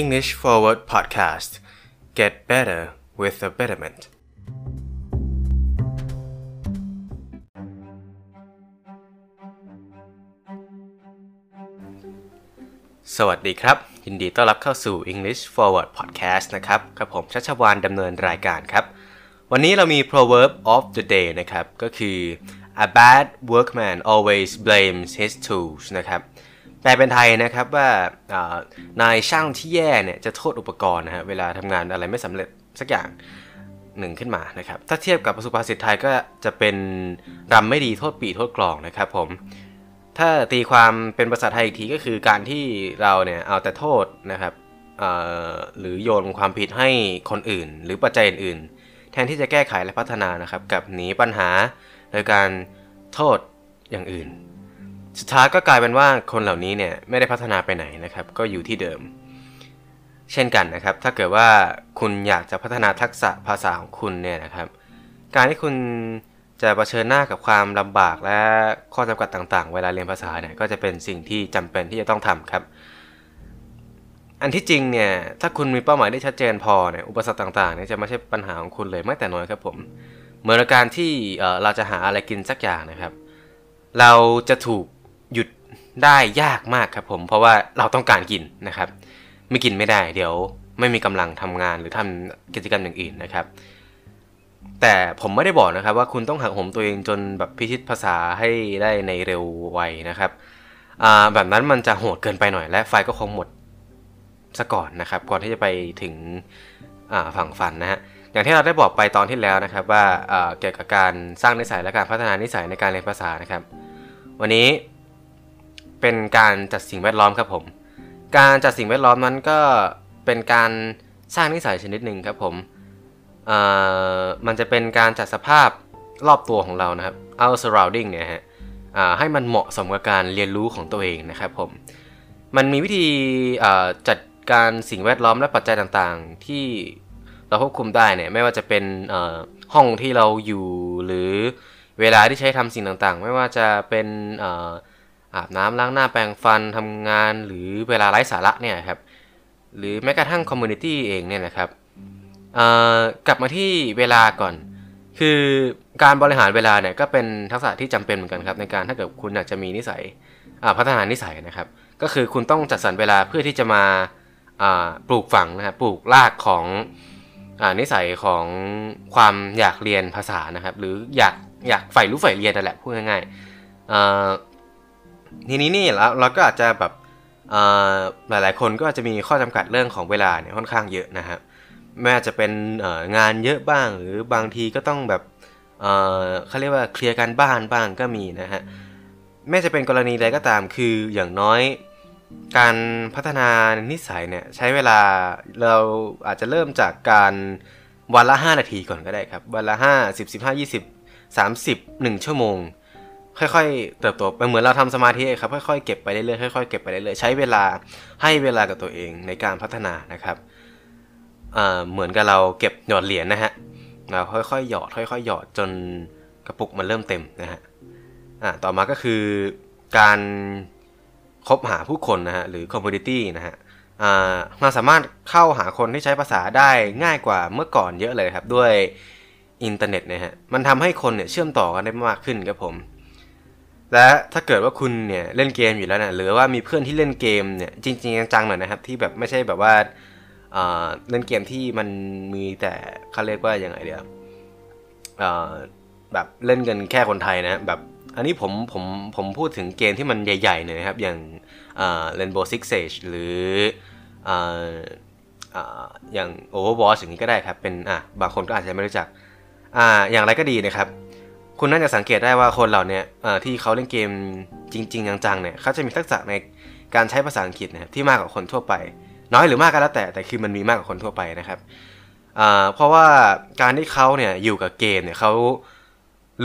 English Forward Podcast Get better with a betterment สวัสดีครับ ยินดีต้อนรับเข้าสู่ English Forward Podcast นะครับกับผมชัชวานดำเนินรายการครับ วันนี้เรามี proverb of the day นะครับ ก็คือ a bad workman always blames his tools นะครับ แปลเป็นไทยนะครับว่านายช่างที่แย่เนี่ยจะโทษอุปกรณ์นะฮะเวลาทำงานอะไรไม่สำเร็จสักอย่างหนึ่งขึ้นมานะครับ ถ้าเทียบกับสุภาษิตไทยก็จะเป็นรำไม่ดีโทษปีโทษกลองนะครับผมถ้าตีความเป็นภาษาไทยอีกทีก็คือการที่เราเนี่ยเอาแต่โทษนะครับหรือโยนความผิดให้คนอื่น หรือปัจจัยอื่น แทนที่จะแก้ไขและพัฒนานะครับกับหนีปัญหาโดยการโทษอย่างอื่น สุดท้ายก็กลายเป็นว่าคนเหล่านี้เนี่ยไม่ได้พัฒนาไปไหนนะครับ ก็อยู่ที่เดิม เช่นกันนะครับ ถ้าเกิดว่าคุณอยากจะพัฒนาทักษะภาษาของคุณเนี่ยนะครับ การที่คุณจะะเผชิญหน้ากับความลำบากและข้อจำกัดต่างๆ เวลาเรียนภาษาเนี่ยก็จะเป็นสิ่งที่จำเป็นที่จะต้องทำครับ อันที่จริงเนี่ยถ้าคุณมีเป้าหมายที่ชัดเจนพอเนี่ยอุปสรรคต่างๆเนี่ยจะไม่ใช่ปัญหาของคุณเลยไม่แต่น้อยครับผมเหมือนการที่เราจะหาอะไรกินสักอย่างนะครับ เราจะถูก ได้ยากมากครับผมเพราะว่าเราต้องการกินนะครับ ไม่กินไม่ได้ เดี๋ยวไม่มีกำลังทำงานหรือทำกิจกรรมอย่างอื่นนะครับ แต่ผมไม่ได้บอกนะครับ ว่าคุณต้องหักโหมตัวเองจนแบบพิชิตภาษาให้ได้ในเร็วไวนะครับแบบนั้นมันจะโหดเกินไปหน่อย และไฟก็คงหมดซะก่อนนะครับ ก่อนที่จะไปถึงฝั่งฝันนะฮะอย่างที่เราได้บอกไปตอนที่แล้วนะครับ ว่าเกี่ยวกับการสร้างนิสัยและการพัฒนานิสัยในการเรียนภาษานะครับ วันนี้ เป็นการจัดสิ่งแวดล้อมครับผม การจัดสิ่งแวดล้อมนั้นก็เป็นการสร้างนิสัยชนิดหนึ่งครับผมมันจะเป็นการจัดสภาพรอบตัวของเรานะครับ our surrounding เนี่ยฮะให้มันเหมาะสมกับการเรียนรู้ของตัวเองนะครับผม มันมีวิธีจัดการสิ่งแวดล้อมและปัจจัยต่างๆ ที่เราควบคุมได้เนี่ยไม่ว่าจะเป็นห้องที่เราอยู่หรือเวลาที่ใช้ทำสิ่งต่างๆ ไม่ว่าจะเป็น อาบน้ำล้างหน้าแปรงฟันทำงานหรือเวลาไร้สาระเนี่ยครับหรือแม้กระทั่ง community เองเนี่ยนะครับกลับมาที่เวลาก่อน คือการบริหารเวลาเนี่ยก็เป็นทักษะที่จำเป็นเหมือนกันครับในการถ้าเกิดคุณอยากจะมีนิสัยพัฒนานิสัยนะครับ ก็คือคุณต้องจัดสรรเวลาเพื่อที่จะมาปลูกฝังนะครับปลูกรากของอนิสัยของความอยากเรียนภาษานะครับ หรืออยากอยากใฝ่รู้ใฝ่เรียนนั่นแหละพูดง่ายๆ ทีนี้นี่แล้วเราก็อาจจะแบบหลายๆ คนก็อาจจะมีข้อจำกัดเรื่องของเวลาเนี่ยค่อนข้างเยอะนะครับแม้จะเป็นงานเยอะบ้างหรือบางทีก็ต้องแบบเขาเรียกว่าเคลียร์การบ้านบ้างก็มีนะฮะแม้จะเป็นกรณีใดก็ตามคืออย่างน้อย การพัฒนานิสัยเนี่ยใช้เวลาเราอาจจะเริ่มจากการวันละ 5 นาทีก่อนก็ได้ครับ วันละ 5 10 15 20 30 1 ชั่วโมง ค่อยๆ เติบโตไปเหมือนเราทำสมาธิครับค่อยๆเก็บไปเรื่อยๆค่อยๆเก็บไปเรื่อยๆใช้เวลาให้เวลากับตัวเองในการพัฒนานะครับเหมือนกับเราเก็บหยอดเหรียญนะฮะเราค่อยๆหยอด ค่อยๆหยอดจนกระปุกมันเริ่มเต็มนะฮะอ่าต่อมาก็คือการคบหาผู้คนนะฮะหรือ community นะฮะอ่าเราสามารถเข้าหาคนที่ใช้ภาษาได้ง่ายกว่าเมื่อก่อนเยอะเลยครับด้วยอินเทอร์เน็ตนะฮะมันทำให้คนเนี่ยเชื่อมต่อกันได้มากขึ้นครับผม และถ้าเกิดว่าคุณเนี่ยเล่นเกมอยู่แล้วนะหรือว่ามีเพื่อนที่เล่นเกมเนี่ยจริงๆจังๆหน่อยนะครับ ที่แบบไม่ใช่แบบว่าเล่นเกมที่มันมีแต่เขาเรียกว่าอย่างไรเดียวแบบเล่นกันแค่คนไทยนะแบบอันนี้ผมผมผมพูดถึงเกมที่มันใหญ่ๆหน่อยนะครับ อย่างเลนโบซิกเซจหรืออย่าง Overwatch อย่างนี้ก็ได้ครับ เป็นอะบางคนก็อาจจะไม่รู้จักอ่าอย่างไรก็ดีนะครับ คุณน่าจะสังเกตได้ว่าคนเหล่านี้ที่เขาเล่นเกมจริง ๆ จังๆเนี่ยเขาจะมีทักษะในการใช้ภาษาอังกฤษนะที่มากกว่าคนทั่วไป น้อยหรือมากก็แล้วแต่แต่คือมันมีมากกว่าคนทั่วไปนะครับเพราะว่าการที่เขาเนี่ยอยู่กับเกมเนี่ยเขา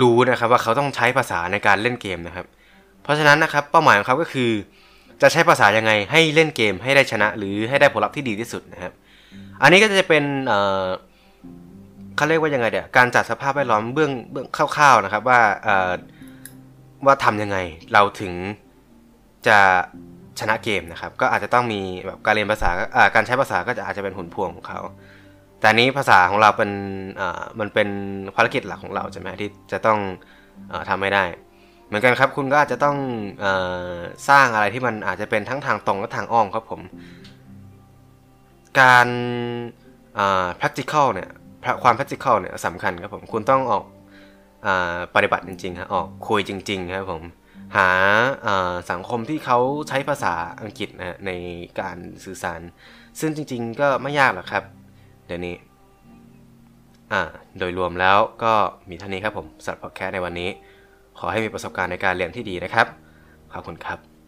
รู้นะครับว่าเขาต้องใช้ภาษาในการเล่นเกมนะครับ เพราะฉะนั้นนะครับเป้าหมายของเขาก็คือ จะใช้ภาษายังไงให้เล่นเกมให้ได้ชนะ หรือให้ได้ผลลัพธ์ที่ดีที่สุดนะครับ อันนี้ก็จะเป็น เขาเรียกว่ายังไงเดี๋ยการจัดสภาพแวดล้อมเบื้องเบื้องคร่าวๆนะครับ ว่าว่าทำยังไงเราถึงจะชนะเกมนะครับ ก็อาจจะต้องมีแบบการเรียนภาษาการใช้ภาษาก็จะอาจจะเป็นผลพวงของเขา แต่นี้ภาษาของเราเป็นมันเป็นภารกิจหลักของเราใช่ไหมที่จะต้องอาทำไม่ได้ เหมือนกันครับคุณก็อาจจะต้องอสร้างอะไรที่มันอาจจะเป็นทั้งทางตรงและทางอ้อมครับผม การ practical เนี่ย ความ practical เนี่ยสำคัญครับผมคุณต้องออกอปฏิบัติจริงๆครับออกคุยจริง ๆ ครับผมหาสังคมที่เขาใช้ภาษาอังกฤษนะในการสื่อสาร ซึ่งจริง ๆ ก็ไม่ยากหรอกครับ เดี๋ยวนี้โดยรวมแล้วก็มีเท่านี้ครับผมสำหรับพอดแคสต์ในวันนี้ ขอให้มีประสบการณ์ในการเรียนที่ดีนะครับ ขอบคุณครับ